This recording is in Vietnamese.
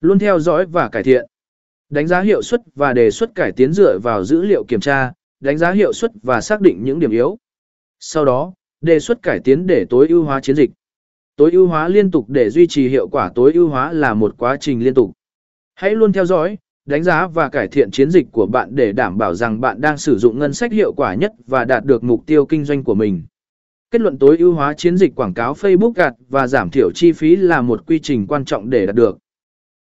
Luôn theo dõi và cải thiện. Đánh giá hiệu suất và đề xuất cải tiến dựa vào dữ liệu kiểm tra, đánh giá hiệu suất và xác định những điểm yếu. Sau đó, đề xuất cải tiến để tối ưu hóa chiến dịch. Tối ưu hóa liên tục để duy trì hiệu quả tối ưu hóa là một quá trình liên tục. Hãy luôn theo dõi, đánh giá và cải thiện chiến dịch của bạn để đảm bảo rằng bạn đang sử dụng ngân sách hiệu quả nhất và đạt được mục tiêu kinh doanh của mình. Kết luận tối ưu hóa chiến dịch quảng cáo Facebook gạt và giảm thiểu chi phí là một quy trình quan trọng để đạt được.